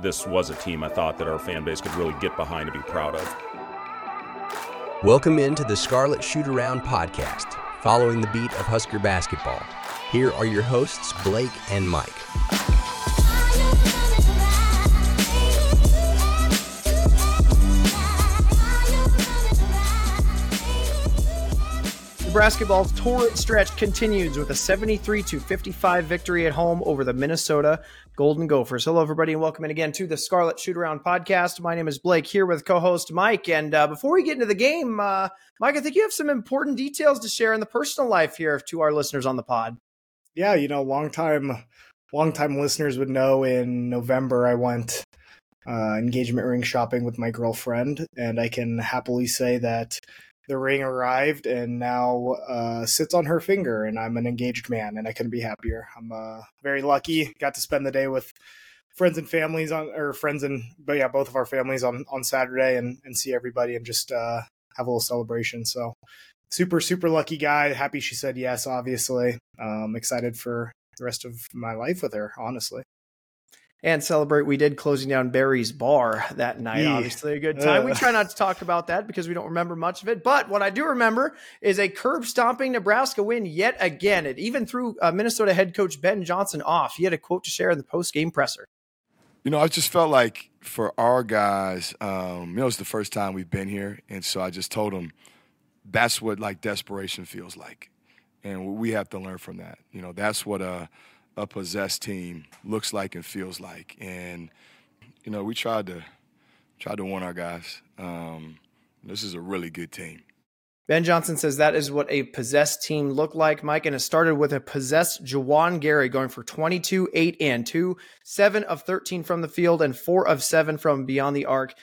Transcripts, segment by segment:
this was a team I thought that our fan base could really get behind and be proud of. Welcome into the Scarlet Shoot Around podcast, following the beat of Husker basketball. Here are your hosts, Blake and Mike. Basketball's torrid stretch continues with a 73 to 55 victory at home over the Minnesota Golden Gophers. Hello, everybody, and welcome in again to the Scarlet Shoot Around podcast. My name is Blake here with co-host Mike. And uh, before we get into the game, uh, Mike, I think you have some important details to share in the personal life here to our listeners on the pod. Yeah, you know, long time, long time listeners would know. In November, I went uh, engagement ring shopping with my girlfriend, and I can happily say that the ring arrived and now uh, sits on her finger, and I'm an engaged man, and I couldn't be happier. I'm uh, very lucky. Got to spend the day with friends and families on, or friends and, but yeah, both of our families on on Saturday, and and see everybody and just uh, have a little celebration. So super super lucky guy. Happy she said yes. Obviously, um, excited for the rest of my life with her. Honestly and celebrate. We did closing down Barry's bar that night. Yeah. Obviously, a good time. Uh. We try not to talk about that because we don't remember much of it. But what I do remember is a curb stomping Nebraska win yet again. It even threw uh, Minnesota head coach Ben Johnson off. He had a quote to share in the post game presser. You know, I just felt like for our guys, um, you know, it's the first time we've been here, and so I just told them that's what like desperation feels like, and we have to learn from that. You know, that's what a uh, a possessed team looks like and feels like. And you know, we tried to tried to warn our guys. Um, this is a really good team. Ben Johnson says that is what a possessed team looked like, Mike, and it started with a possessed Juwan Gary going for 22, 8, and 2, 7 of 13 from the field, and 4 of 7 from beyond the arc.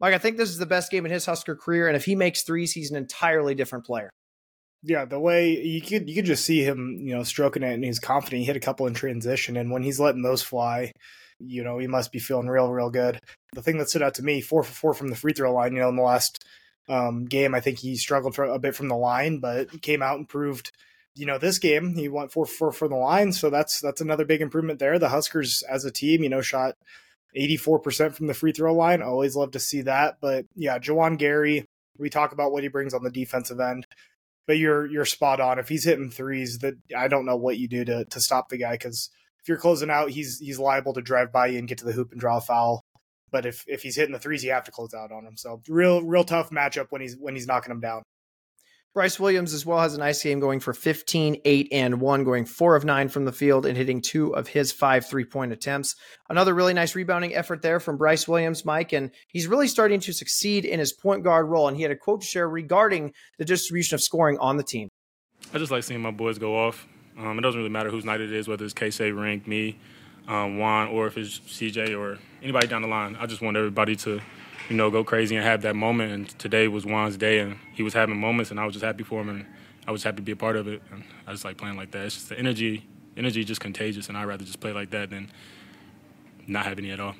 Mike, I think this is the best game in his Husker career, and if he makes threes, he's an entirely different player yeah, the way you could you could just see him, you know, stroking it, and he's confident. He hit a couple in transition, and when he's letting those fly, you know, he must be feeling real, real good. The thing that stood out to me, four for four from the free throw line. You know, in the last um, game, I think he struggled for a bit from the line, but came out and proved. You know, this game he went four for four from the line, so that's that's another big improvement there. The Huskers as a team, you know, shot 84% from the free throw line. Always love to see that. But yeah, Juwan Gary, we talk about what he brings on the defensive end but you're you're spot on. If he's hitting threes, that I don't know what you do to to stop the guy because if you're closing out, he's he's liable to drive by you and get to the hoop and draw a foul. But if if he's hitting the threes, you have to close out on him. So real real tough matchup when he's when he's knocking them down. Brice Williams as well has a nice game going for 15, 8, and 1, going 4 of 9 from the field and hitting two of his five three point attempts. Another really nice rebounding effort there from Brice Williams, Mike, and he's really starting to succeed in his point guard role. And he had a quote to share regarding the distribution of scoring on the team. I just like seeing my boys go off. Um, it doesn't really matter whose night it is, whether it's Keisei, Rienk, me, um, Juan, or if it's CJ or anybody down the line. I just want everybody to you know, go crazy and have that moment. And today was Juan's day, and he was having moments, and I was just happy for him, and I was happy to be a part of it. And I just like playing like that. It's just the energy, energy just contagious, and I'd rather just play like that than not have any at all.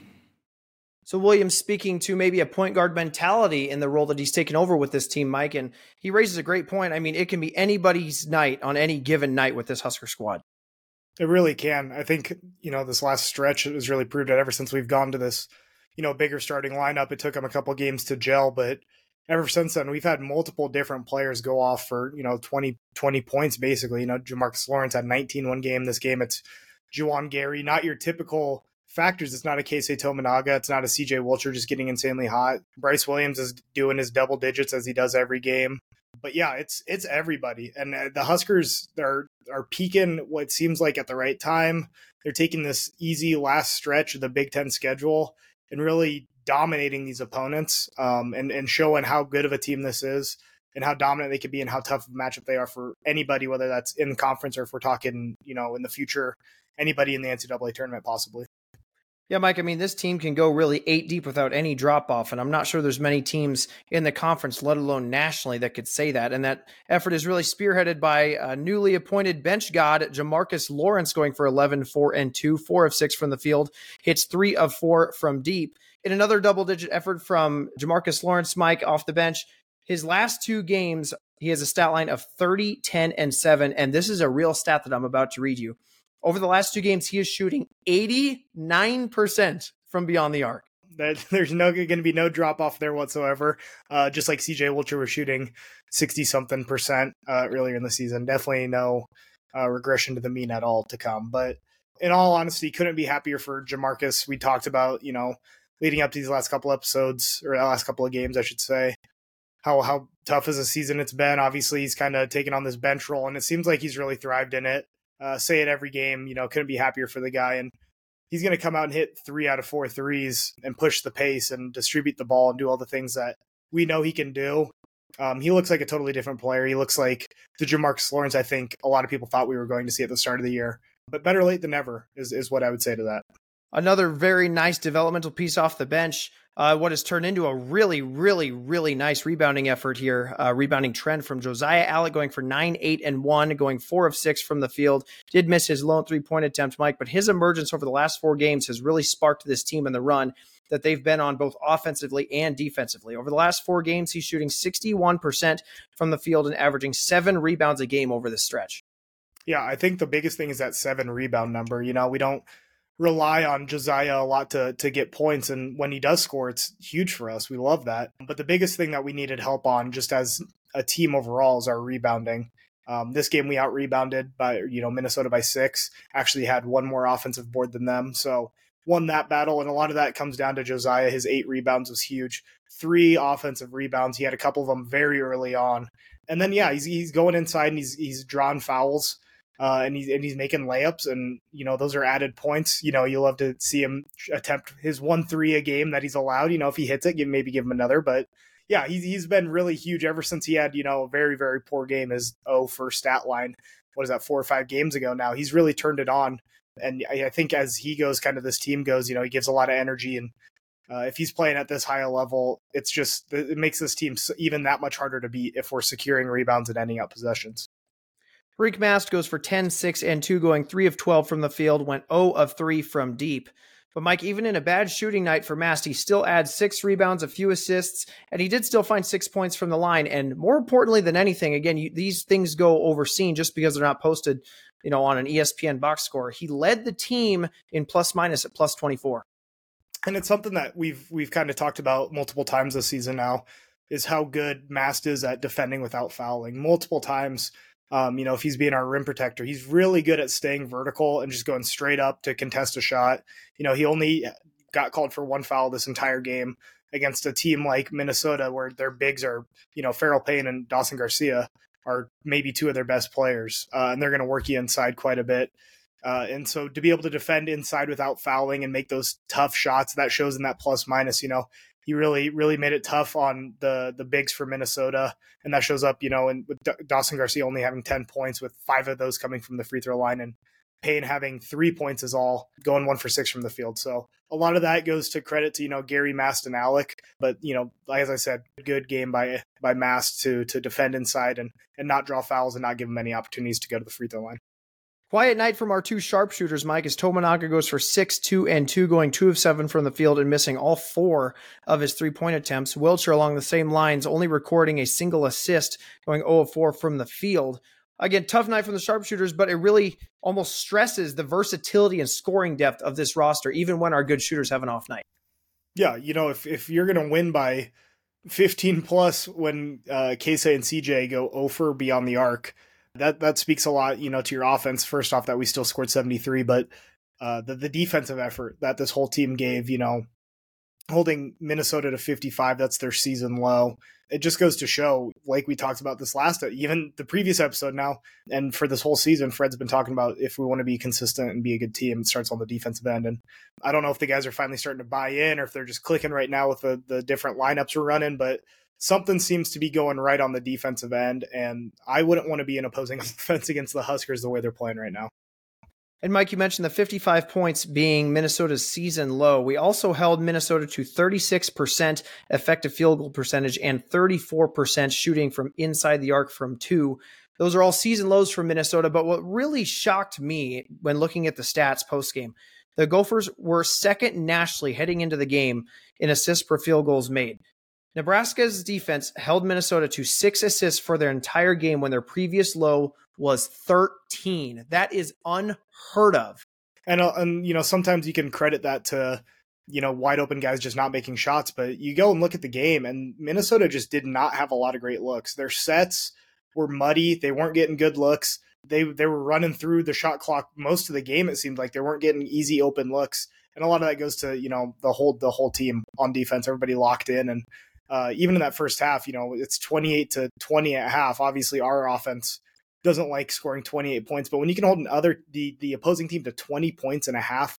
So Williams speaking to maybe a point guard mentality in the role that he's taken over with this team, Mike, and he raises a great point. I mean, it can be anybody's night on any given night with this Husker squad. It really can. I think, you know, this last stretch has really proved it ever since we've gone to this you know, bigger starting lineup. It took him a couple games to gel, but ever since then, we've had multiple different players go off for, you know, 20, 20 points basically. You know, Jamarques Lawrence had 19 one game. This game, it's Juwan Gary, not your typical factors. It's not a Keisei Tominaga. It's not a CJ Wilcher just getting insanely hot. Brice Williams is doing his double digits as he does every game. But yeah, it's it's everybody, and uh, the Huskers are are peaking what seems like at the right time. They're taking this easy last stretch of the Big Ten schedule and really dominating these opponents um, and, and showing how good of a team this is and how dominant they could be and how tough of a matchup they are for anybody, whether that's in the conference or if we're talking, you know, in the future, anybody in the NCAA tournament possibly. Yeah, Mike, I mean, this team can go really eight deep without any drop off. And I'm not sure there's many teams in the conference, let alone nationally, that could say that. And that effort is really spearheaded by a newly appointed bench god, Jamarques Lawrence, going for 11, 4, and 2, 4 of 6 from the field, hits 3 of 4 from deep. In another double digit effort from Jamarques Lawrence, Mike, off the bench, his last two games, he has a stat line of 30, 10, and 7. And this is a real stat that I'm about to read you. Over the last two games, he is shooting 89% from beyond the arc. That there's no going to be no drop off there whatsoever. Uh, just like CJ Wilcher was shooting sixty something percent uh, earlier in the season. Definitely no uh, regression to the mean at all to come. But in all honesty, couldn't be happier for Jamarques. We talked about you know leading up to these last couple episodes or last couple of games, I should say. How how tough as a season it's been. Obviously, he's kind of taken on this bench role, and it seems like he's really thrived in it. Uh, say it every game. You know, couldn't be happier for the guy, and he's going to come out and hit three out of four threes and push the pace and distribute the ball and do all the things that we know he can do. Um, he looks like a totally different player. He looks like the Jamarques Lawrence I think a lot of people thought we were going to see at the start of the year. But better late than never is, is what I would say to that. Another very nice developmental piece off the bench. Uh, what has turned into a really, really, really nice rebounding effort here. Uh, rebounding trend from Josiah Allick going for nine, eight, and one, going four of six from the field. Did miss his lone three point attempt, Mike, but his emergence over the last four games has really sparked this team in the run that they've been on both offensively and defensively. Over the last four games, he's shooting 61% from the field and averaging seven rebounds a game over this stretch. Yeah, I think the biggest thing is that seven rebound number. You know, we don't rely on Josiah a lot to to get points and when he does score it's huge for us. We love that. But the biggest thing that we needed help on just as a team overall is our rebounding. Um, this game we out rebounded by you know Minnesota by six. Actually had one more offensive board than them, so won that battle. And a lot of that comes down to Josiah. His eight rebounds was huge. Three offensive rebounds. He had a couple of them very early on, and then yeah, he's he's going inside and he's he's drawn fouls uh, and he's and he's making layups, and you know those are added points. You know, you love to see him attempt his one three a game that he's allowed. You know, if he hits it, give, maybe give him another. But yeah, he's he's been really huge ever since he had you know a very very poor game his oh first stat line. What is that four or five games ago now? He's really turned it on, and I, I think as he goes, kind of this team goes, you know, he gives a lot of energy and. Uh, if he's playing at this high a level, it's just it makes this team even that much harder to beat if we're securing rebounds and ending up possessions. Rienk Mast goes for 10, 6, and 2, going 3 of 12 from the field, went 0 of 3 from deep. But Mike, even in a bad shooting night for Mast, he still adds six rebounds, a few assists, and he did still find six points from the line. And more importantly than anything, again, you, these things go overseen just because they're not posted, you know, on an ESPN box score. He led the team in plus minus at plus 24. And it's something that we've we've kind of talked about multiple times this season now is how good Mast is at defending without fouling. Multiple times um, you know, if he's being our rim protector, he's really good at staying vertical and just going straight up to contest a shot. You know, he only got called for one foul this entire game against a team like Minnesota, where their bigs are, you know, Pharrel Payne and Dawson Garcia are maybe two of their best players, uh, and they're going to work you inside quite a bit. Uh, and so to be able to defend inside without fouling and make those tough shots, that shows in that plus minus. You know, he really really made it tough on the the bigs for Minnesota, and that shows up, you know, and with Dawson Garcia only having ten points, with five of those coming from the free throw line, and Payne having three points is all going one for six from the field. So a lot of that goes to credit to you know Gary Mast and Allick, but you know, like as I said, good game by by Mast to to defend inside and and not draw fouls and not give him any opportunities to go to the free throw line. Quiet night from our two sharpshooters, Mike, as Tominaga goes for 6, 2, and 2, going 2 of 7 from the field and missing all four of his three point attempts. Wilcher along the same lines, only recording a single assist, going 0 of 4 from the field. Again, tough night from the sharpshooters, but it really almost stresses the versatility and scoring depth of this roster, even when our good shooters have an off night. Yeah, you know, if, if you're going to win by 15 plus when uh, Keisei and CJ go over beyond the arc, that that speaks a lot, you know, to your offense. First off, that we still scored 73, but uh, the the defensive effort that this whole team gave, you know, holding Minnesota to 55, that's their season low. It just goes to show, like we talked about this last, even the previous episode now, and for this whole season, Fred's been talking about if we want to be consistent and be a good team, it starts on the defensive end. And I don't know if the guys are finally starting to buy in or if they're just clicking right now with the, the different lineups we're running, but something seems to be going right on the defensive end, and I wouldn't want to be an opposing offense against the Huskers the way they're playing right now. And Mike, you mentioned the 55 points being Minnesota's season low. We also held Minnesota to 36% effective field goal percentage and 34% shooting from inside the arc from two. Those are all season lows for Minnesota. But what really shocked me when looking at the stats post game, the Gophers were second nationally heading into the game in assists per field goals made. Nebraska's defense held Minnesota to six assists for their entire game when their previous low was 13. That is unheard of. And, uh, and you know, sometimes you can credit that to you know, wide open guys just not making shots. But you go and look at the game, and Minnesota just did not have a lot of great looks. Their sets were muddy. They weren't getting good looks. They they were running through the shot clock most of the game. It seemed like they weren't getting easy open looks, and a lot of that goes to you know the whole the whole team on defense. Everybody locked in, and uh, even in that first half, you know it's twenty eight to twenty at half. Obviously, our offense doesn't like scoring 28 points, but when you can hold another the the opposing team to 20 points and a half,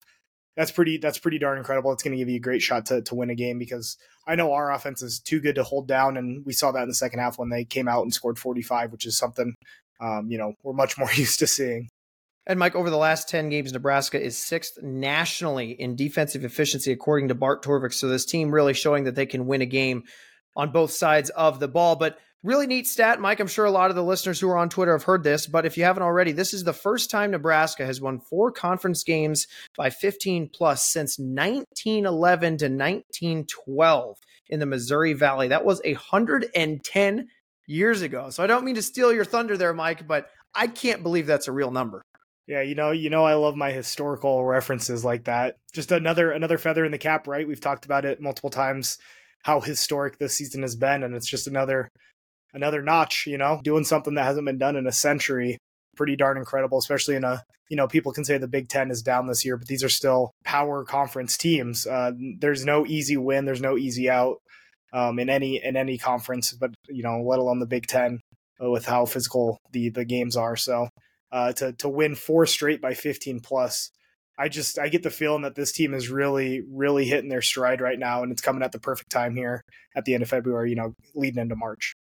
that's pretty that's pretty darn incredible. It's going to give you a great shot to to win a game because I know our offense is too good to hold down, and we saw that in the second half when they came out and scored 45, which is something um, you know we're much more used to seeing. And Mike, over the last 10 games, Nebraska is sixth nationally in defensive efficiency, according to Bart Torvik. So this team really showing that they can win a game on both sides of the ball. But Really neat stat, Mike. I'm sure a lot of the listeners who are on Twitter have heard this, but if you haven't already, this is the first time Nebraska has won four conference games by 15 plus since 1911 to 1912 in the Missouri Valley. That was 110 years ago. So I don't mean to steal your thunder there, Mike, but I can't believe that's a real number. Yeah, you know, you know I love my historical references like that. Just another another feather in the cap, right? We've talked about it multiple times how historic this season has been and it's just another another notch, you know, doing something that hasn't been done in a century. Pretty darn incredible, especially in a, you know, people can say the Big Ten is down this year, but these are still power conference teams. Uh, there's no easy win, there's no easy out um, in any in any conference, but you know, let alone the Big Ten uh, with how physical the the games are. So uh, to to win four straight by 15 plus, I just I get the feeling that this team is really really hitting their stride right now, and it's coming at the perfect time here at the end of February. You know, leading into March.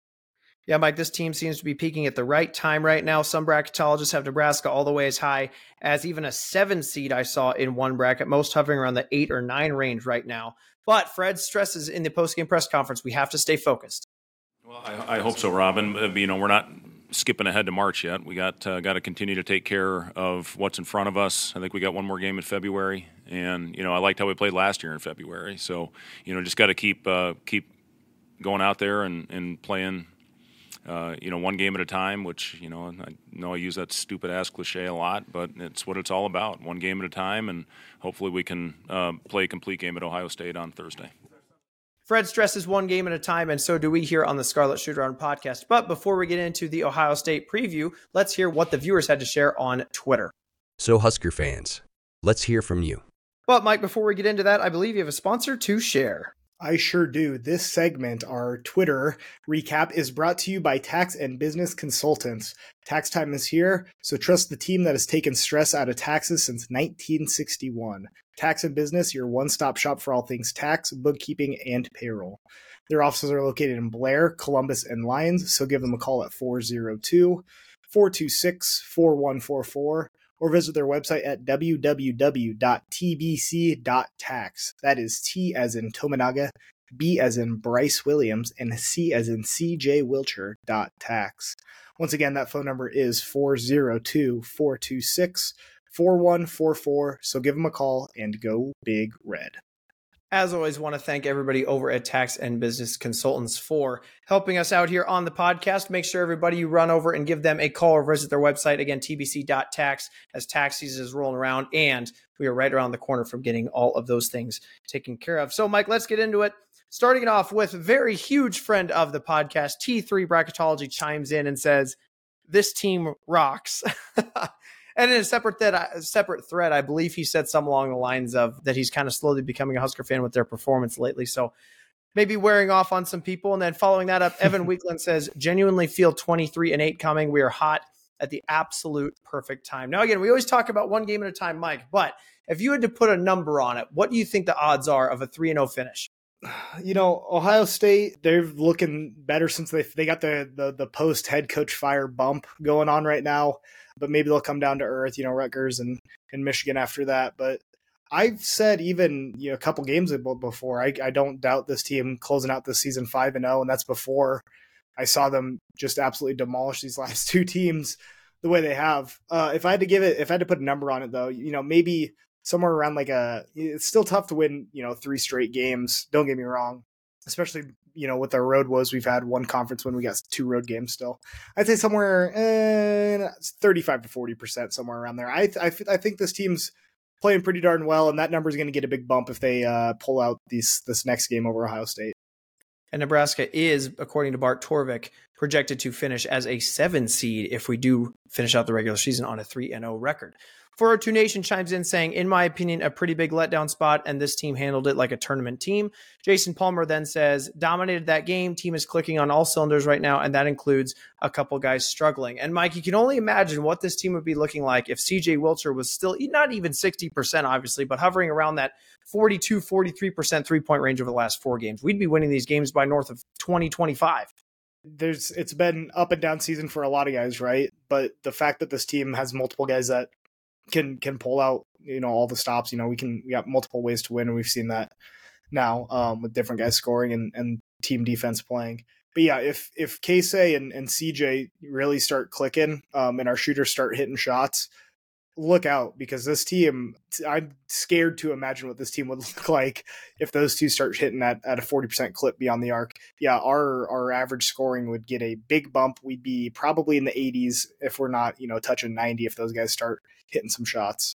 Yeah, Mike, this team seems to be peaking at the right time right now. Some bracketologists have Nebraska all the way as high as even a seven seed I saw in one bracket, most hovering around the eight or nine range right now. But Fred stresses in the postgame press conference, we have to stay focused. Well, I, I hope so, Robin. Uh, you know, we're not skipping ahead to March yet. We got uh, got to continue to take care of what's in front of us. I think we got one more game in February, and you know, I liked how we played last year in February. So, you know, just got to keep uh, keep going out there and, and playing uh, you know, one game at a time, which, you know, I know I use that stupid ass cliche a lot, but it's what it's all about. One game at a time, and hopefully we can uh, play a complete game at Ohio State on Thursday. Fred stresses one game at a time, and so do we here on the Scarlet Shootaround podcast. But before we get into the Ohio State preview, let's hear what the viewers had to share on Twitter. So, Husker fans, let's hear from you. But, Mike, before we get into that, I believe you have a sponsor to share. I sure do. This segment, our Twitter recap, is brought to you by Tax and Business Consultants. Tax time is here, so trust the team that has taken stress out of taxes since 1961. Tax and Business, your one stop shop for all things tax, bookkeeping, and payroll. Their offices are located in Blair, Columbus, and Lyons, so give them a call at 402 426 4144 or visit their website at www.tbc.tax. That is T as in Tominaga, B as in Brice Williams, and C as in CJ Wilcher tax. Once again, that phone number is 402 426 4144. So give them a call and go big red. As always, want to thank everybody over at Tax and Business Consultants for helping us out here on the podcast. Make sure everybody you run over and give them a call or visit their website again, tbc.tax, as tax season is rolling around, and we are right around the corner from getting all of those things taken care of. So, Mike, let's get into it. Starting it off with a very huge friend of the podcast, T3 Bracketology chimes in and says, "This team rocks." And in a separate that a separate thread, I believe he said some along the lines of that he's kind of slowly becoming a Husker fan with their performance lately. So maybe wearing off on some people. And then following that up, Evan Weekland says, genuinely feel 23 and 8 coming. We are hot at the absolute perfect time. Now, again, we always talk about one game at a time, Mike, but if you had to put a number on it, what do you think the odds are of a 3 0 finish? You know, Ohio State, they're looking better since they they got the the, the post head coach fire bump going on right now but maybe they'll come down to earth, you know, Rutgers and, and Michigan after that. But I've said even you know a couple games before, I, I don't doubt this team closing out this season five and zero, oh, and that's before I saw them just absolutely demolish these last two teams the way they have. Uh, if I had to give it, if I had to put a number on it, though, you know, maybe somewhere around like a. It's still tough to win, you know, three straight games. Don't get me wrong, especially you know, with our road woes, we've had one conference when we got two road games still. I'd say somewhere eh, 35 to 40%, somewhere around there. I, I, I think this team's playing pretty darn well, and that number is going to get a big bump if they uh, pull out these this next game over Ohio State. And Nebraska is, according to Bart Torvik, projected to finish as a seven seed if we do finish out the regular season on a 3 0 record. 402 Nation chimes in saying, in my opinion, a pretty big letdown spot, and this team handled it like a tournament team. Jason Palmer then says, dominated that game. Team is clicking on all cylinders right now, and that includes a couple guys struggling. And Mike, you can only imagine what this team would be looking like if CJ Wilcher was still not even 60%, obviously, but hovering around that 42, 43% three point range over the last four games. We'd be winning these games by north of 20, 25 there's it's been up and down season for a lot of guys, right? But the fact that this team has multiple guys that can can pull out you know all the stops. You know we can we got multiple ways to win, and we've seen that now um, with different guys scoring and, and team defense playing. But yeah, if if Keisei and, and CJ really start clicking um, and our shooters start hitting shots, look out because this team i'm scared to imagine what this team would look like if those two start hitting at, at a 40% clip beyond the arc. Yeah our our average scoring would get a big bump. We'd be probably in the 80s if we're not you know touching 90 if those guys start hitting some shots.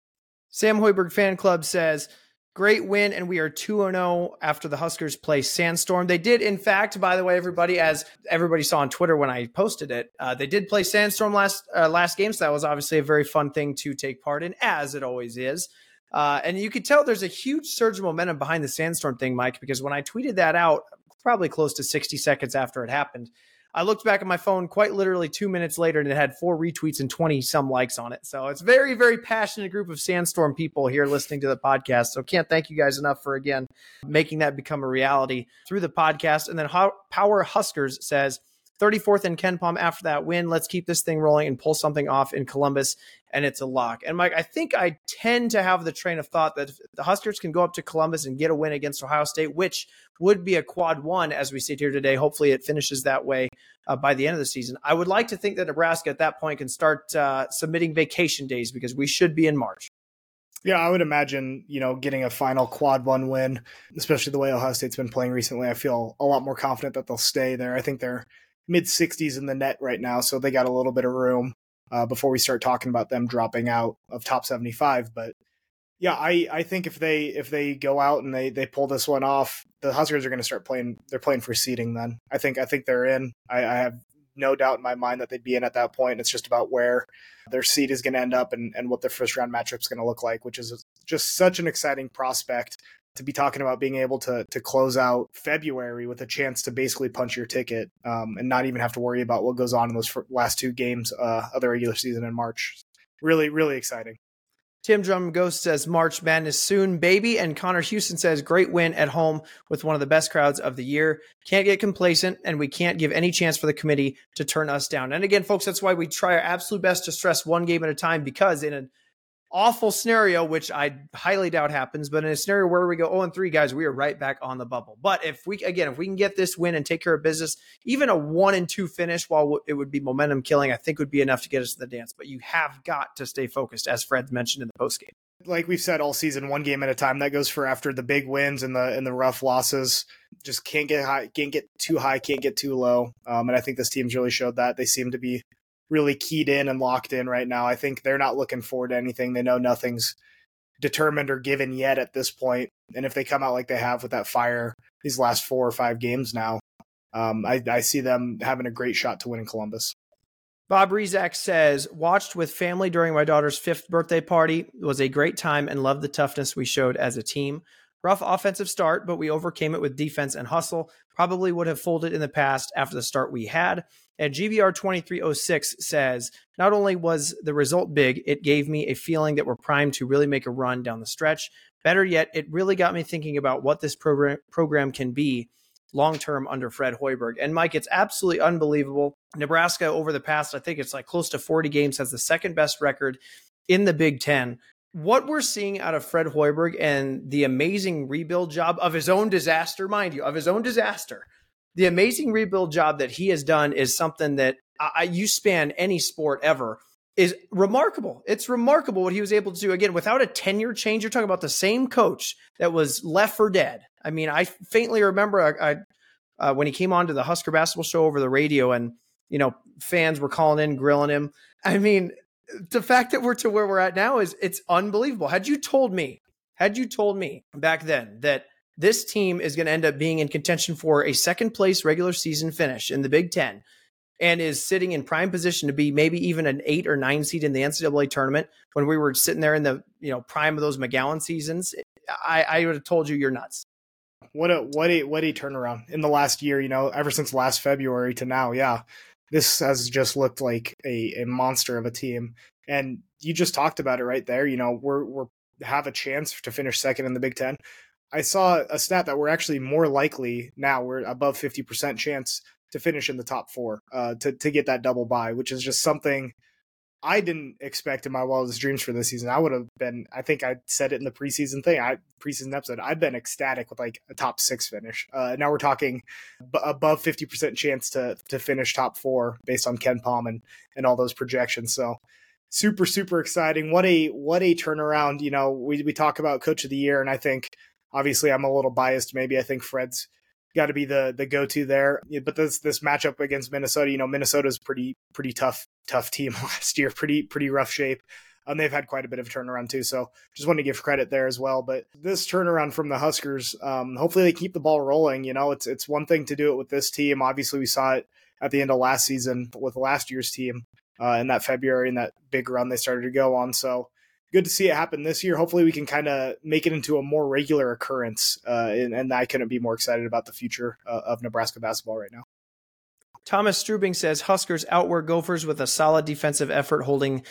Sam hoiberg fan club says Great win, and we are 2 0 after the Huskers play Sandstorm. They did, in fact, by the way, everybody, as everybody saw on Twitter when I posted it, uh, they did play Sandstorm last uh, last game. So that was obviously a very fun thing to take part in, as it always is. Uh, and you could tell there's a huge surge of momentum behind the Sandstorm thing, Mike, because when I tweeted that out, probably close to 60 seconds after it happened, I looked back at my phone quite literally two minutes later and it had four retweets and 20 some likes on it. So it's very, very passionate group of Sandstorm people here listening to the podcast. So can't thank you guys enough for again making that become a reality through the podcast. And then Power Huskers says, 34th in Pom after that win. Let's keep this thing rolling and pull something off in Columbus, and it's a lock. And Mike, I think I tend to have the train of thought that the Huskers can go up to Columbus and get a win against Ohio State, which would be a quad one as we sit here today. Hopefully, it finishes that way uh, by the end of the season. I would like to think that Nebraska at that point can start uh, submitting vacation days because we should be in March. Yeah, I would imagine, you know, getting a final quad one win, especially the way Ohio State's been playing recently. I feel a lot more confident that they'll stay there. I think they're mid 60s in the net right now, so they got a little bit of room uh, before we start talking about them dropping out of top 75. But yeah, I, I think if they if they go out and they they pull this one off, the Huskers are going to start playing. They're playing for seeding. Then I think I think they're in. I, I have no doubt in my mind that they'd be in at that point. It's just about where their seed is going to end up and, and what their first round matchup is going to look like, which is just such an exciting prospect to be talking about being able to to close out February with a chance to basically punch your ticket um, and not even have to worry about what goes on in those last two games uh, of the regular season in March. Really, really exciting. Tim Drum Ghost says March Madness soon, baby. And Connor Houston says great win at home with one of the best crowds of the year. Can't get complacent, and we can't give any chance for the committee to turn us down. And again, folks, that's why we try our absolute best to stress one game at a time because in a awful scenario, which I highly doubt happens, but in a scenario where we go 0 and 3, guys, we are right back on the bubble. But if we, again, if we can get this win and take care of business, even a 1 and 2 finish, while it would be momentum killing, I think would be enough to get us to the dance. But you have got to stay focused, as Fred mentioned in the post game. Like we've said all season, one game at a time. That goes for after the big wins and the and the rough losses. Just can't get high, can't get too high, can't get too low. Um, and I think this team's really showed that. They seem to be really keyed in and locked in right now. I think they're not looking forward to anything. They know nothing's determined or given yet at this point. And if they come out like they have with that fire these last four or five games now, um, I, I, see them having a great shot to win in Columbus. Bob Rezak says, watched with family during my daughter's fifth birthday party. It was a great time and loved the toughness we showed as a team. Rough offensive start, but we overcame it with defense and hustle. Probably would have folded in the past after the start we had. And GBR 2306 says, not only was the result big, it gave me a feeling that we're primed to really make a run down the stretch. Better yet, it really got me thinking about what this program, program can be long term under Fred Hoiberg. And Mike, it's absolutely unbelievable. Nebraska, over the past, I think it's like close to 40 games, has the second best record in the Big Ten. What we're seeing out of Fred Hoiberg and the amazing rebuild job of his own disaster, mind you, of his own disaster the amazing rebuild job that he has done is something that I, you span any sport ever is remarkable. It's remarkable what he was able to do again without a tenure change. You're talking about the same coach that was left for dead. I mean, I faintly remember I, I, uh, when he came on to the Husker basketball show over the radio, and you know fans were calling in, grilling him. I mean, the fact that we're to where we're at now is it's unbelievable. Had you told me, had you told me back then that this team is going to end up being in contention for a second place regular season finish in the Big Ten and is sitting in prime position to be maybe even an eight or nine seed in the NCAA tournament when we were sitting there in the you know prime of those McGowan seasons, I, I would have told you you're nuts. What a what a what a turnaround in the last year. You know, ever since last February to now, yeah, this has just looked like a, a monster of a team. And you just talked about it right there. You know, we're we're have a chance to finish second in the Big Ten. I saw a stat that we're actually more likely now. We're above fifty percent chance to finish in the top four, uh, to to get that double bye, which is just something I didn't expect in my wildest dreams for this season. I would have been. I think I said it in the preseason thing. I preseason episode. I've been ecstatic with like a top six finish. Uh, now we're talking b- above fifty percent chance to to finish top four based on KenPom and and all those projections. So super super exciting. What a what a turnaround. You know, we we talk about coach of the year, and I think obviously I'm a little biased. Maybe I think Fred's got to be the the go to there. But this this matchup against Minnesota, you know, Minnesota's pretty pretty tough tough team last year, pretty pretty rough shape. Um, they've had quite a bit of turnaround too, so just want to give credit there as well. But this turnaround from the Huskers, um, hopefully they keep the ball rolling. You know, it's it's one thing to do it with this team. Obviously, we saw it at the end of last season with last year's team uh, in that February and that big run they started to go on. So good to see it happen this year. Hopefully, we can kind of make it into a more regular occurrence, uh, and, and, I couldn't be more excited about the future uh, of Nebraska basketball right now. Thomas Strubing says Huskers outwork Gophers with a solid defensive effort, holding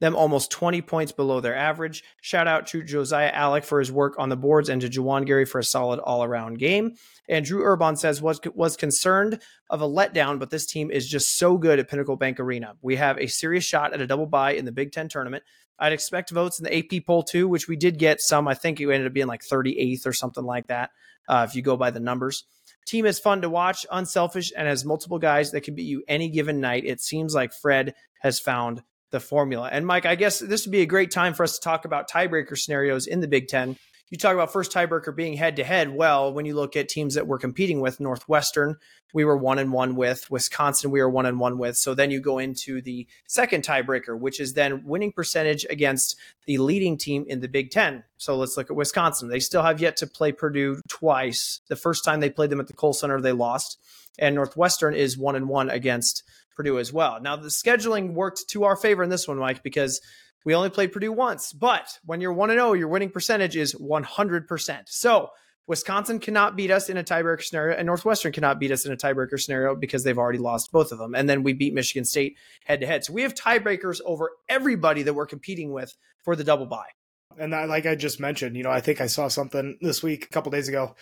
them almost 20 points below their average. Shout out to Josiah Allick for his work on the boards and to Juwan Gary for a solid all around game. And Drew Urban says was was concerned of a letdown, but this team is just so good at Pinnacle Bank Arena. We have a serious shot at a double bye in the Big Ten tournament. I'd expect votes in the AP poll too, which we did get some. I think it ended up being like 38th or something like that, uh, if you go by the numbers. Team is fun to watch, unselfish, and has multiple guys that can beat you any given night. It seems like Fred has found the formula. And Mike, I guess this would be a great time for us to talk about tiebreaker scenarios in the Big Ten you talk about first tiebreaker being head to head. Well, when you look at teams that we're competing with, Northwestern, we were one and one with. Wisconsin, we were one and one with. So then you go into the second tiebreaker, which is then winning percentage against the leading team in the Big Ten. So let's look at Wisconsin. They still have yet to play Purdue twice. The first time they played them at the Kohl Center, they lost. And Northwestern is one and one against Purdue as well. Now the scheduling worked to our favor in this one, Mike, because we only played Purdue once, but when you're 1 0, your winning percentage is 100%. So Wisconsin cannot beat us in a tiebreaker scenario, and Northwestern cannot beat us in a tiebreaker scenario because they've already lost both of them. And then we beat Michigan State head to head. So we have tiebreakers over everybody that we're competing with for the double bye. And like I just mentioned, you know, I think I saw something this week, a couple days ago,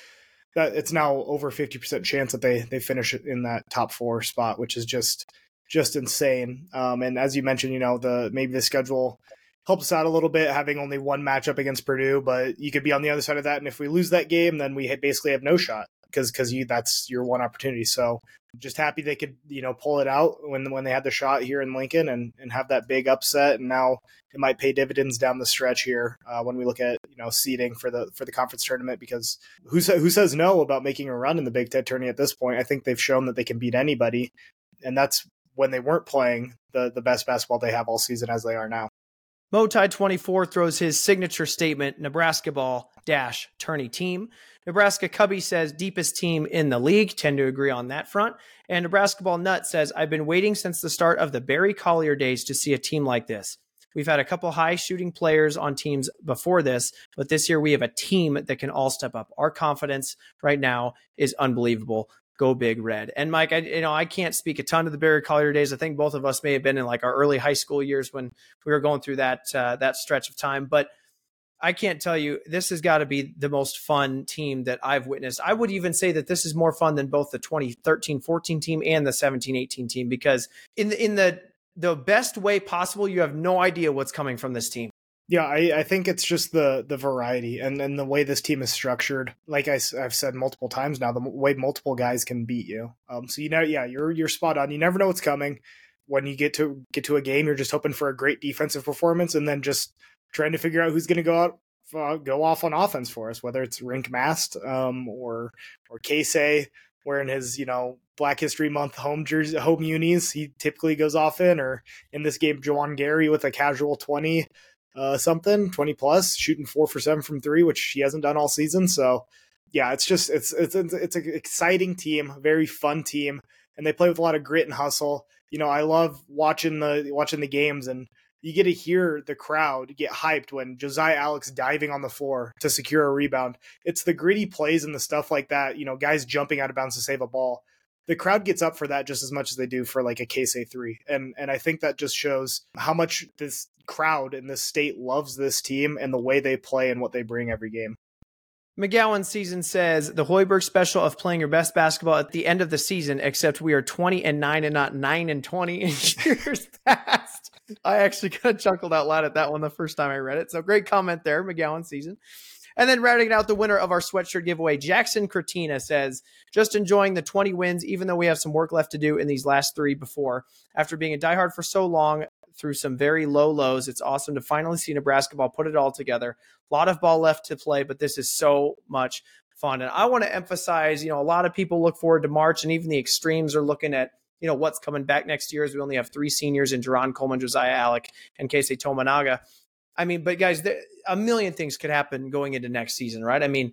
that it's now over 50% chance that they they finish in that top four spot, which is just just insane. Um, and as you mentioned, you know, the maybe the schedule helps out a little bit having only one matchup against Purdue, but you could be on the other side of that. And if we lose that game, then we basically have no shot because because you that's your one opportunity. So just happy they could you know pull it out when when they had the shot here in Lincoln and and have that big upset. And now it might pay dividends down the stretch here uh, when we look at you know seeding for the for the conference tournament because who sa- who says no about making a run in the Big Ten tournament at this point? I think they've shown that they can beat anybody, and that's when they weren't playing the the best basketball they have all season as they are now. Motide24 throws his signature statement Nebraska ball dash tourney team. Nebraska Cubby says deepest team in the league. Tend to agree on that front. And Nebraska Ball Nut says I've been waiting since the start of the Barry Collier days to see a team like this. We've had a couple high shooting players on teams before this, but this year we have a team that can all step up. Our confidence right now is unbelievable go big red. And Mike, I you know I can't speak a ton of the Barry Collier days. I think both of us may have been in like our early high school years when we were going through that uh, that stretch of time, but. I can't tell you this has got to be the most fun team that I've witnessed. I would even say that this is more fun than both the 2013-14 team and the 17-18 team because in the, in the the best way possible, you have no idea what's coming from this team. Yeah, I, I think it's just the the variety and, and the way this team is structured. Like I, have said multiple times now, the way multiple guys can beat you. Um, so you know, yeah, you're you're spot on. You never know what's coming. When you get to get to a game, you're just hoping for a great defensive performance, and then just trying to figure out who's going to go out uh, go off on offense for us, whether it's Rienk Mast um, or or Keisei wearing his, you know, Black History Month home jersey, home unis. He typically goes off in, or in this game, Juwan Gary with a casual 20 uh, something, 20 plus, shooting four for seven from three, which he hasn't done all season. So, yeah, it's just it's it's it's an exciting team, very fun team, and they play with a lot of grit and hustle. You know, I love watching the watching the games and you get to hear the crowd get hyped when Josiah Allick's diving on the floor to secure a rebound. It's the gritty plays and the stuff like that, you know, guys jumping out of bounds to save a ball. The crowd gets up for that just as much as they do for like a Keisei three. And and I think that just shows how much this crowd in this state loves this team and the way they play and what they bring every game. McGowan season says the Hoiberg special of playing your best basketball at the end of the season, except we are 20 and 9 and not 9 and 20 in years past. I actually kind of chuckled out loud at that one the first time I read it. So great comment there, McGowan season. And then rounding out the winner of our sweatshirt giveaway, Jackson Cortina says, just enjoying the 20 wins, even though we have some work left to do in these last three before. After being a diehard for so long, through some very low lows. It's awesome to finally see Nebraska ball put it all together. A lot of ball left to play, but this is so much fun. And I want to emphasize, you know, a lot of people look forward to March, and even the extremes are looking at, you know, what's coming back next year. As we only have three seniors in Jarron Coleman, Josiah Allick, and Keisei Tominaga. I mean, but guys, there, a million things could happen going into next season, right? I mean,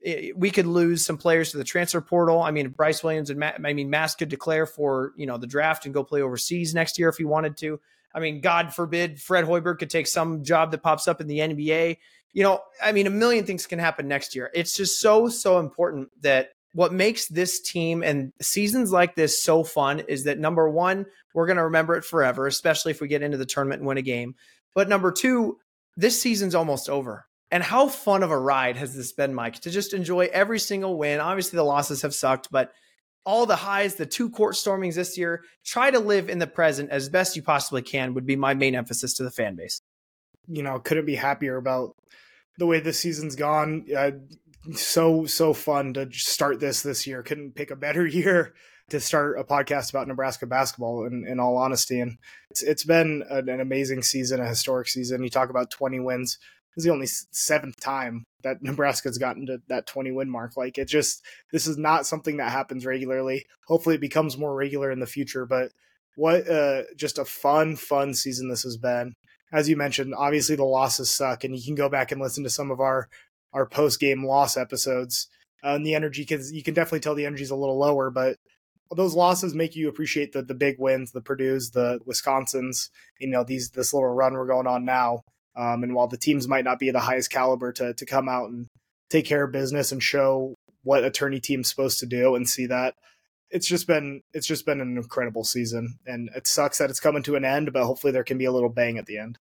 it, we could lose some players to the transfer portal. I mean, Brice Williams and Matt, I mean, Mass could declare for you know the draft and go play overseas next year if he wanted to. I mean, God forbid Fred Hoiberg could take some job that pops up in the NBA. You know, I mean, a million things can happen next year. It's just so, so important that what makes this team and seasons like this so fun is that number one, we're going to remember it forever, especially if we get into the tournament and win a game. But number two, this season's almost over. And how fun of a ride has this been, Mike, to just enjoy every single win? Obviously, the losses have sucked, but all the highs, the two court stormings this year. Try to live in the present as best you possibly can, would be my main emphasis to the fan base. You know, couldn't be happier about the way this season's gone. Uh, so, so fun to start this this year. Couldn't pick a better year to start a podcast about Nebraska basketball in, in all honesty. And it's, it's been an, an amazing season, a historic season. You talk about 20 wins It's the only seventh time that Nebraska's gotten to that 20 win mark. Like it just, this is not something that happens regularly. Hopefully it becomes more regular in the future, but what uh, just a fun, fun season this has been. As you mentioned, obviously the losses suck, and you can go back and listen to some of our our post game loss episodes. Uh, and the energy, because you can definitely tell the energy is a little lower, but those losses make you appreciate the the big wins, the Purdue's, the Wisconsin's, you know, these this little run we're going on now. Um, and while the teams might not be the highest caliber to to come out and take care of business and show what attorney team's supposed to do and see that it's just been it's just been an incredible season and it sucks that it's coming to an end but hopefully there can be a little bang at the end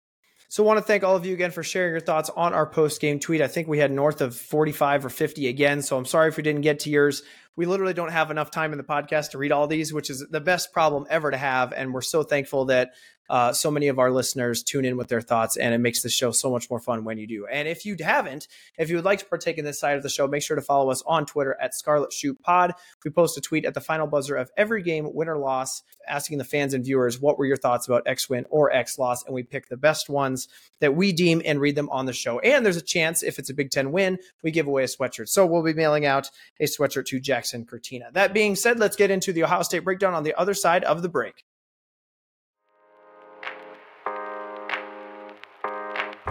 so I want to thank all of you again for sharing your thoughts on our post game tweet. I think we had north of 45 or 50 again. So I'm sorry if we didn't get to yours. We literally don't have enough time in the podcast to read all these, which is the best problem ever to have. And we're so thankful that uh, so many of our listeners tune in with their thoughts, and it makes the show so much more fun when you do. And if you haven't, if you would like to partake in this side of the show, make sure to follow us on Twitter at Scarlet Shoot Pod. We post a tweet at the final buzzer of every game, win or loss, asking the fans and viewers what were your thoughts about X win or X loss, and we pick the best ones that we deem and read them on the show. And there's a chance if it's a Big Ten win, we give away a sweatshirt. So we'll be mailing out a sweatshirt to Jackson Cortina. That being said, let's get into the Ohio State breakdown on the other side of the break.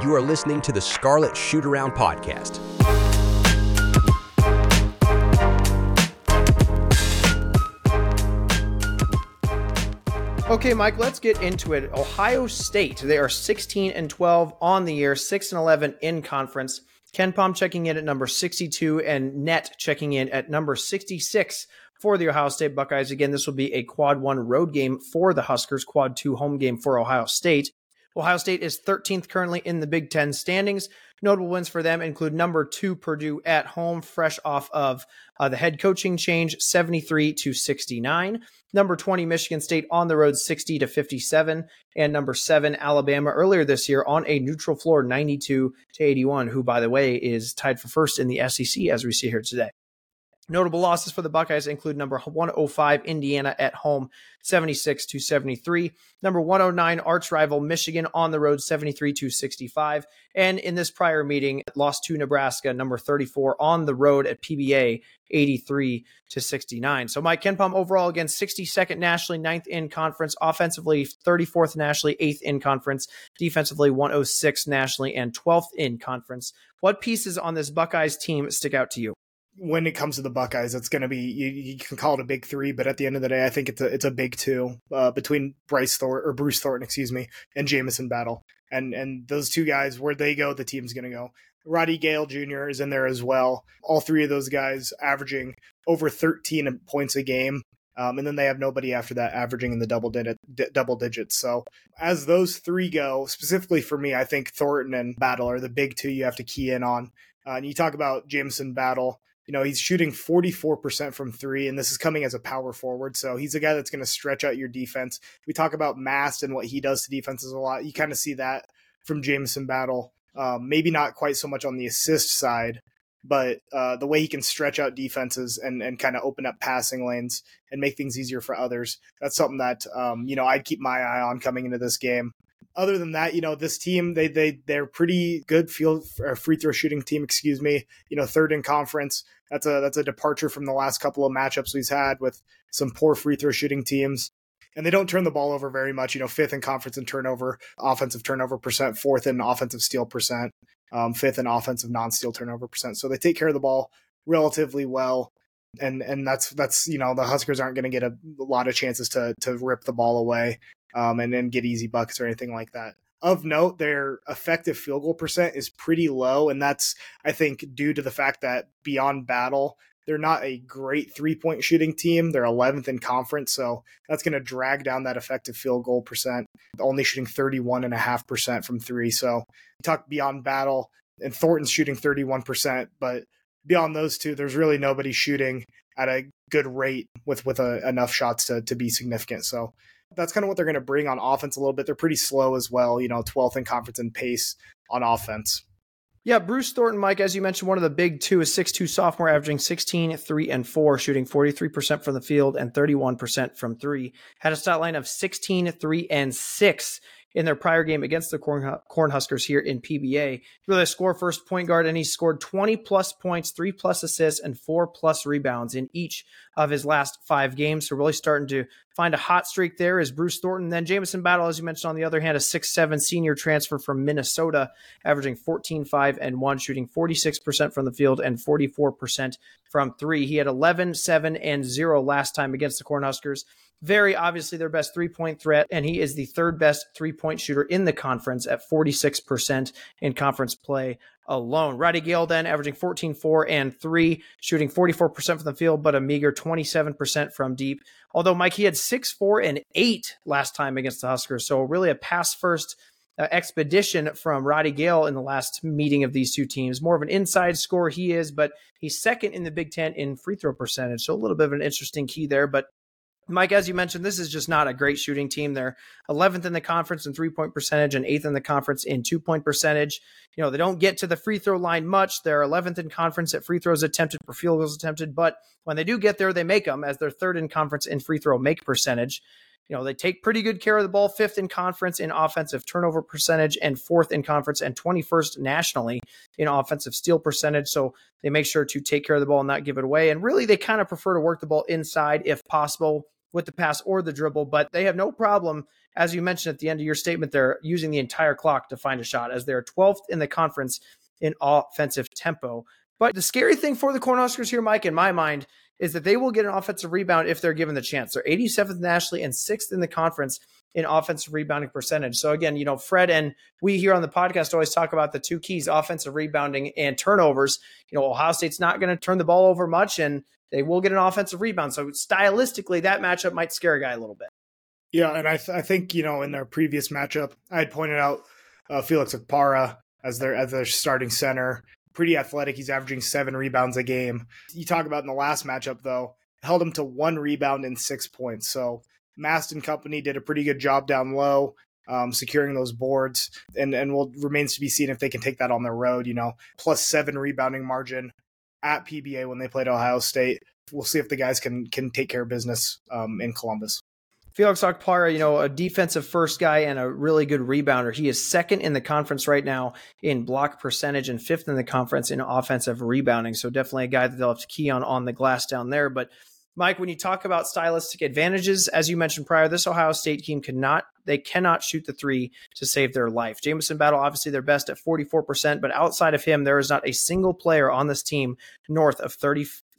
You are listening to the Scarlet Shootaround Podcast. Okay, Mike, let's get into it. Ohio State, they are 16 and 12 on the year, 6 and 11 in conference. KenPom checking in at number 62 and net checking in at number 66 for the Ohio State Buckeyes. Again, this will be a quad one road game for the Huskers, quad two home game for Ohio State. Ohio State is 13th currently in the Big Ten standings. Notable wins for them include number two Purdue at home, fresh off of uh, the head coaching change, 73 to 69. Number 20 Michigan State on the road, 60 to 57, and number seven Alabama earlier this year on a neutral floor, 92 to 81. Who, by the way, is tied for first in the SEC as we see here today. Notable losses for the Buckeyes include number 105 Indiana at home 76 to 73, number 109 arch rival Michigan on the road 73 to 65, and in this prior meeting lost to Nebraska number 34 on the road at PBA 83 to 69. So Mike KenPom overall again 62nd nationally, 9th in conference, offensively 34th nationally, 8th in conference, defensively 106 nationally and 12th in conference. What pieces on this Buckeyes team stick out to you? When it comes to the Buckeyes, it's going to be you, you, can call it a big three, but at the end of the day, I think it's a it's a big two uh, between Bryce Thornton or Bruce Thornton, excuse me, and Jamison Battle, and and those two guys where they go, the team's going to go. Roddy Gayle Jr. is in there as well. All three of those guys averaging over 13 points a game. Um, and then they have nobody after that averaging in the double digit, d- double digits. So as those three go, specifically for me, I think Thornton and Battle are the big two you have to key in on. Uh, and you talk about Jamison Battle. You know, he's shooting 44% from three, and this is coming as a power forward. So he's a guy that's going to stretch out your defense. We talk about Mast and what he does to defenses a lot. You kind of see that from Jamison Battle. Um, maybe not quite so much on the assist side, but uh, the way he can stretch out defenses and, and kind of open up passing lanes and make things easier for others. That's something that, um, you know, I'd keep my eye on coming into this game other than that, you know, this team they they they're pretty good field free throw shooting team. Excuse me. You know, third in conference. That's a that's a departure from the last couple of matchups we've had with some poor free throw shooting teams. And they don't turn the ball over very much. You know, fifth in conference in turnover, offensive turnover percent, fourth in offensive steal percent, um, fifth in offensive non-steal turnover percent. So they take care of the ball relatively well and and that's that's you know the Huskers aren't going to get a, a, lot of chances to to rip the ball away um, and then get easy buckets or anything like that. Of note, their effective field goal percent is pretty low, and that's I think due to the fact that beyond battle, they're not a great three point shooting team. They're 11th in conference, so that's going to drag down that effective field goal percent. Only shooting 31.5% from three. So talk beyond battle, and Thornton's shooting 31%, but beyond those two, there's really nobody shooting at a good rate with with a, enough shots to to be significant. So that's kind of what they're going to bring on offense a little bit. They're pretty slow as well, you know, 12th in conference in pace on offense. Yeah, Bruce Thornton, Mike, as you mentioned, one of the big two is 6'2 sophomore, averaging 16, 3, and 4, shooting 43% from the field and 31% from three. Had a stat line of 16, 3, and 6 in their prior game against the Corn, Cornhuskers here in PBA. Really a score first point guard, and he scored 20 plus points, three plus assists, and four plus rebounds in each of his last five games. So really starting to find a hot streak there is Bruce Thornton. Then Jamison Battle, as you mentioned, on the other hand, a six-seven senior transfer from Minnesota, averaging 14, 5, and 1, shooting 46% from the field and 44% from three. He had 11, 7, and 0 last time against the Cornhuskers very obviously their best three point threat, and he is the third best three point shooter in the conference at 46% in conference play alone. Roddy Gayle then averaging 14, 4, and 3, shooting 44% from the field, but a meager 27% from deep. Although, Mike, he had 6, 4, and 8 last time against the Huskers. So, really a pass first. Uh, expedition from Roddy Gayle in the last meeting of these two teams. More of an inside score he is, but he's second in the Big Ten in free throw percentage. So a little bit of an interesting key there. But Mike, as you mentioned, this is just not a great shooting team. They're 11th in the conference in three point percentage and 8th in the conference in two point percentage. You know, they don't get to the free throw line much. They're 11th in conference at free throws attempted per field goals attempted, but when they do get there, they make them as they're third in conference in free throw make percentage. You know, they take pretty good care of the ball, fifth in conference in offensive turnover percentage, and fourth in conference and 21st nationally in offensive steal percentage. So they make sure to take care of the ball and not give it away. And really, they kind of prefer to work the ball inside if possible with the pass or the dribble, but they have no problem, as you mentioned at the end of your statement, they're using the entire clock to find a shot as they're 12th in the conference in offensive tempo. But the scary thing for the Cornhuskers here, Mike, in my mind, is that they will get an offensive rebound if they're given the chance. They're 87th nationally and sixth in the conference in offensive rebounding percentage. So again, you know, Fred and we here on the podcast always talk about the two keys: offensive rebounding and turnovers. You know, Ohio State's not going to turn the ball over much, and they will get an offensive rebound. So stylistically, that matchup might scare a guy a little bit. Yeah, and I, th- I think you know in their previous matchup, I had pointed out uh, Felix Okpara as their as their starting center. Pretty athletic. He's averaging seven rebounds a game. You talk about in the last matchup though, held him to one rebound and six points. So Mast and company did a pretty good job down low. Um, securing those boards and and will remains to be seen if they can take that on the road. You know, plus seven rebounding margin at PBA when they played Ohio State. We'll see if the guys can can take care of business um, in Columbus. Felix Okpara, you know, a defensive first guy and a really good rebounder. He is second in the conference right now in block percentage and fifth in the conference in offensive rebounding. So definitely a guy that they'll have to key on on the glass down there. But Mike, when you talk about stylistic advantages, as you mentioned prior, this Ohio State team cannot they cannot shoot the three to save their life. Jamison Battle, obviously, they're best at 44%, but outside of him, there is not a single player on this team north of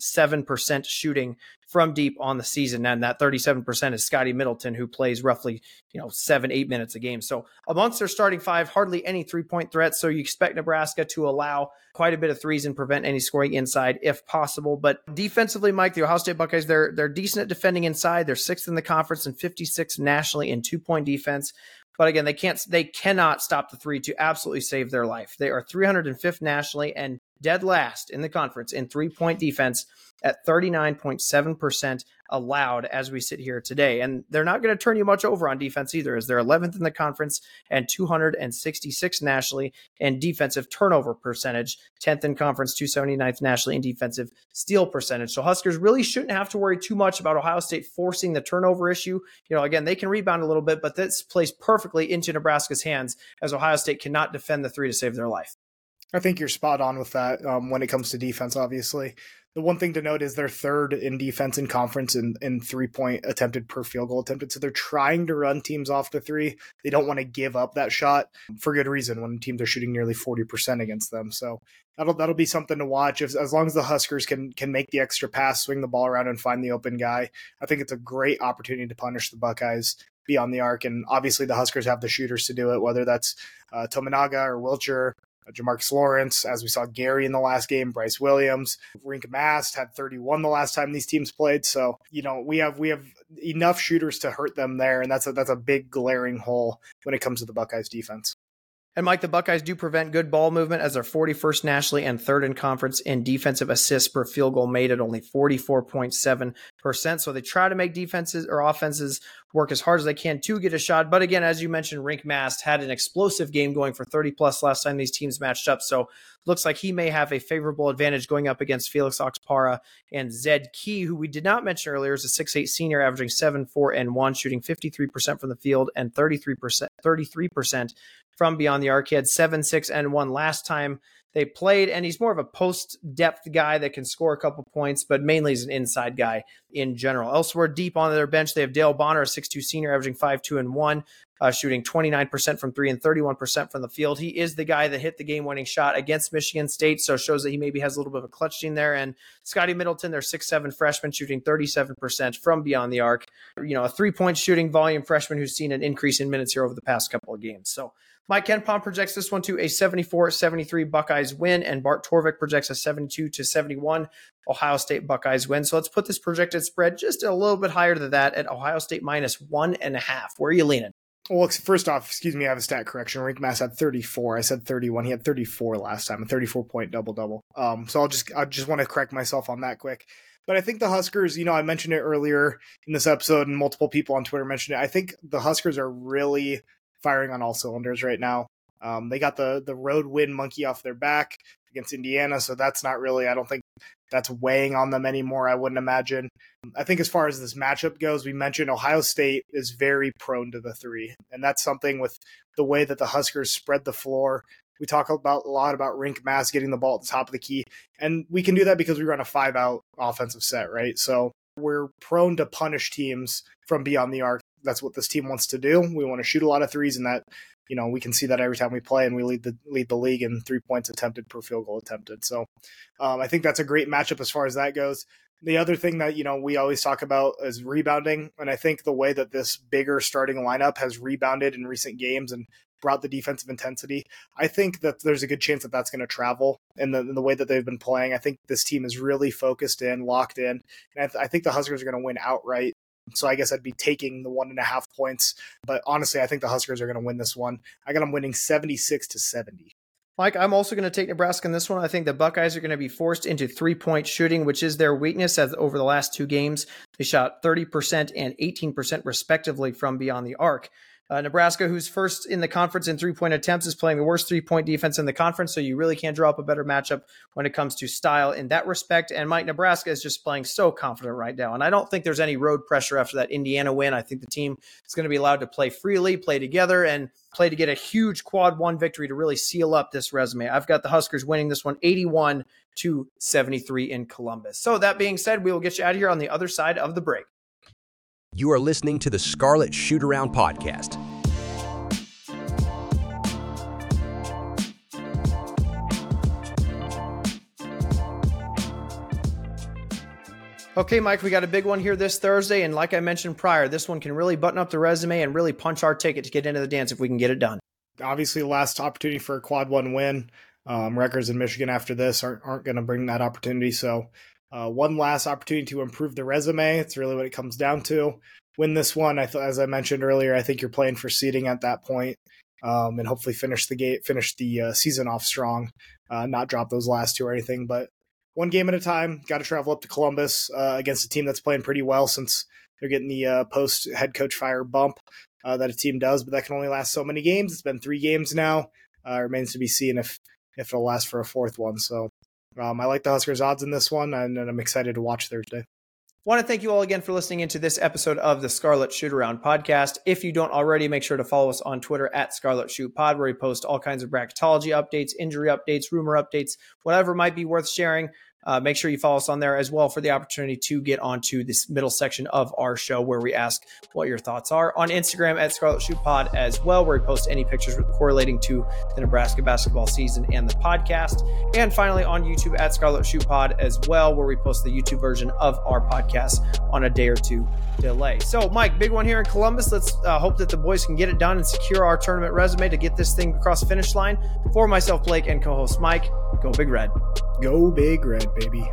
37% shooting from deep on the season. And that 37% is Scotty Middleton, who plays roughly, you know, seven, eight minutes a game. So amongst their starting five, hardly any three point threats. So you expect Nebraska to allow quite a bit of threes and prevent any scoring inside if possible. But defensively, Mike, the Ohio State Buckeyes, they're they're decent at defending inside. They're sixth in the conference and 56 nationally in two point defense. But again, they can't they cannot stop the three to absolutely save their life. They are 305th nationally and dead last in the conference in three point defense at 39.7% allowed as we sit here today. And they're not going to turn you much over on defense either, as they're 11th in the conference and 266 nationally in defensive turnover percentage, 10th in conference, 279th nationally in defensive steal percentage. So Huskers really shouldn't have to worry too much about Ohio State forcing the turnover issue. You know, again, they can rebound a little bit, but this plays perfectly into Nebraska's hands as Ohio State cannot defend the three to save their life. I think you're spot on with that um, when it comes to defense, obviously. The one thing to note is they're third in defense in conference in, in three point attempted per field goal attempted. So they're trying to run teams off the three. They don't want to give up that shot for good reason when teams are shooting nearly 40% against them. So that'll that'll be something to watch. If, as long as the Huskers can can make the extra pass, swing the ball around and find the open guy, I think it's a great opportunity to punish the Buckeyes beyond the arc. And obviously the Huskers have the shooters to do it, whether that's uh, Tominaga or Wilcher uh, Jamarques Lawrence, as we saw Gary in the last game, Brice Williams, Rienk Mast had 31 the last time these teams played. So, you know, we have we have enough shooters to hurt them there, and that's a that's a big glaring hole when it comes to the Buckeyes defense. And Mike, the Buckeyes do prevent good ball movement as they're 41st nationally and third in conference in defensive assists per field goal made at only 44.7%. So they try to make defenses or offenses work as hard as they can to get a shot. But again, as you mentioned, Rienk Mast had an explosive game going for 30 plus last time these teams matched up. So looks like he may have a favorable advantage going up against Felix Okpara and Zed Key, who we did not mention earlier is a 6'8 senior averaging 7, 4, and 1, shooting 53% from the field and 33%, 33% from beyond the arc. He had seven, six, and one last time they played, and he's more of a post depth guy that can score a couple points, but mainly is an inside guy in general. Elsewhere, deep on their bench, they have Dale Bonner, a six-two senior, averaging 5, 2, and 1, uh, shooting 29% from three and 31% from the field. He is the guy that hit the game winning shot against Michigan State, so shows that he maybe has a little bit of a clutch gene there. And Scotty Middleton, their six-seven freshman, shooting 37% from beyond the arc. You know, a three point shooting volume freshman who's seen an increase in minutes here over the past couple of games. So, Mike KenPom projects this one to a 74 73 Buckeyes win, and Bart Torvik projects a 72 to 71 Ohio State Buckeyes win. So let's put this projected spread just a little bit higher than that at Ohio State minus one and a half. Where are you leaning? Well, first off, excuse me, I have a stat correction. Rienk Mast had 34. I said 31. He had 34 last time, a 34 point double double. Um, so I'll just I just want to correct myself on that quick. But I think the Huskers, you know, I mentioned it earlier in this episode, and multiple people on Twitter mentioned it. I think the Huskers are really firing on all cylinders right now. Um, they got the the road win monkey off their back against Indiana, so that's not really. I don't think that's weighing on them anymore. I wouldn't imagine. I think as far as this matchup goes, we mentioned Ohio State is very prone to the three, and that's something with the way that the Huskers spread the floor. We talk about a lot about Rienk Mast getting the ball at the top of the key, and we can do that because we run a five out offensive set, right? So we're prone to punish teams from beyond the arc that's what this team wants to do. We want to shoot a lot of threes, and that you know we can see that every time we play, and we lead the lead the league in three points attempted per field goal attempted. So um, I think that's a great matchup as far as that goes. The other thing that you know we always talk about is rebounding, and I think the way that this bigger starting lineup has rebounded in recent games and brought the defensive intensity, I think that there's a good chance that that's going to travel in the, the way that they've been playing. I think this team is really focused in, locked in, and I, th- I think the Huskers are going to win outright. So I guess I'd be taking the one and a half points. But honestly, I think the Huskers are going to win this one. I got them winning 76 to 70. Mike, I'm also going to take Nebraska in this one. I think the Buckeyes are going to be forced into three point shooting, which is their weakness. As over the last two games, they shot 30% and 18% respectively from beyond the arc. Uh, Nebraska, who's first in the conference in three point attempts, is playing the worst three point defense in the conference. So you really can't draw up a better matchup when it comes to style in that respect. And Mike, Nebraska is just playing so confident right now. And I don't think there's any road pressure after that Indiana win. I think the team is going to be allowed to play freely, play together, and play to get a huge quad one victory to really seal up this resume. I've got the Huskers winning this one 81 to 73 in Columbus. So that being said, we will get you out of here on the other side of the break. You are listening to the Scarlet Shoot Around podcast. Okay, Mike, we got a big one here this Thursday. And like I mentioned prior, this one can really button up the resume and really punch our ticket to get into the dance if we can get it done. Obviously, last opportunity for a quad one win. Um, Rutgers in Michigan after this aren't, aren't going to bring that opportunity. So, uh, one last opportunity to improve the resume. It's really what it comes down to. Win this one. I th- as I mentioned earlier, I think you're playing for seeding at that point, um, and hopefully finish the gate, finish the uh, season off strong, uh, not drop those last two or anything. But one game at a time. Got to travel up to Columbus uh, against a team that's playing pretty well since they're getting the uh, post head coach fire bump uh, that a team does, but that can only last so many games. It's been three games now. Remains to be seen if if it'll last for a fourth one. So um, I like the Huskers odds in this one, and, and I'm excited to watch Thursday. Want to thank you all again for listening into this episode of the Scarlet Shoot Around podcast. If you don't already, make sure to follow us on Twitter at Scarlet Shoot Pod, where we post all kinds of bracketology updates, injury updates, rumor updates, whatever might be worth sharing. Uh, make sure you follow us on there as well for the opportunity to get onto this middle section of our show where we ask what your thoughts are. On Instagram at Scarlet Shoot Pod as well, where we post any pictures correlating to the Nebraska basketball season and the podcast. And finally on YouTube at Scarlet Shoot Pod as well, where we post the YouTube version of our podcast on a day or two delay. So, Mike, big one here in Columbus. Let's uh, hope that the boys can get it done and secure our tournament resume to get this thing across the finish line. For myself, Blake, and co host Mike, go Big Red. Go Big Red, baby.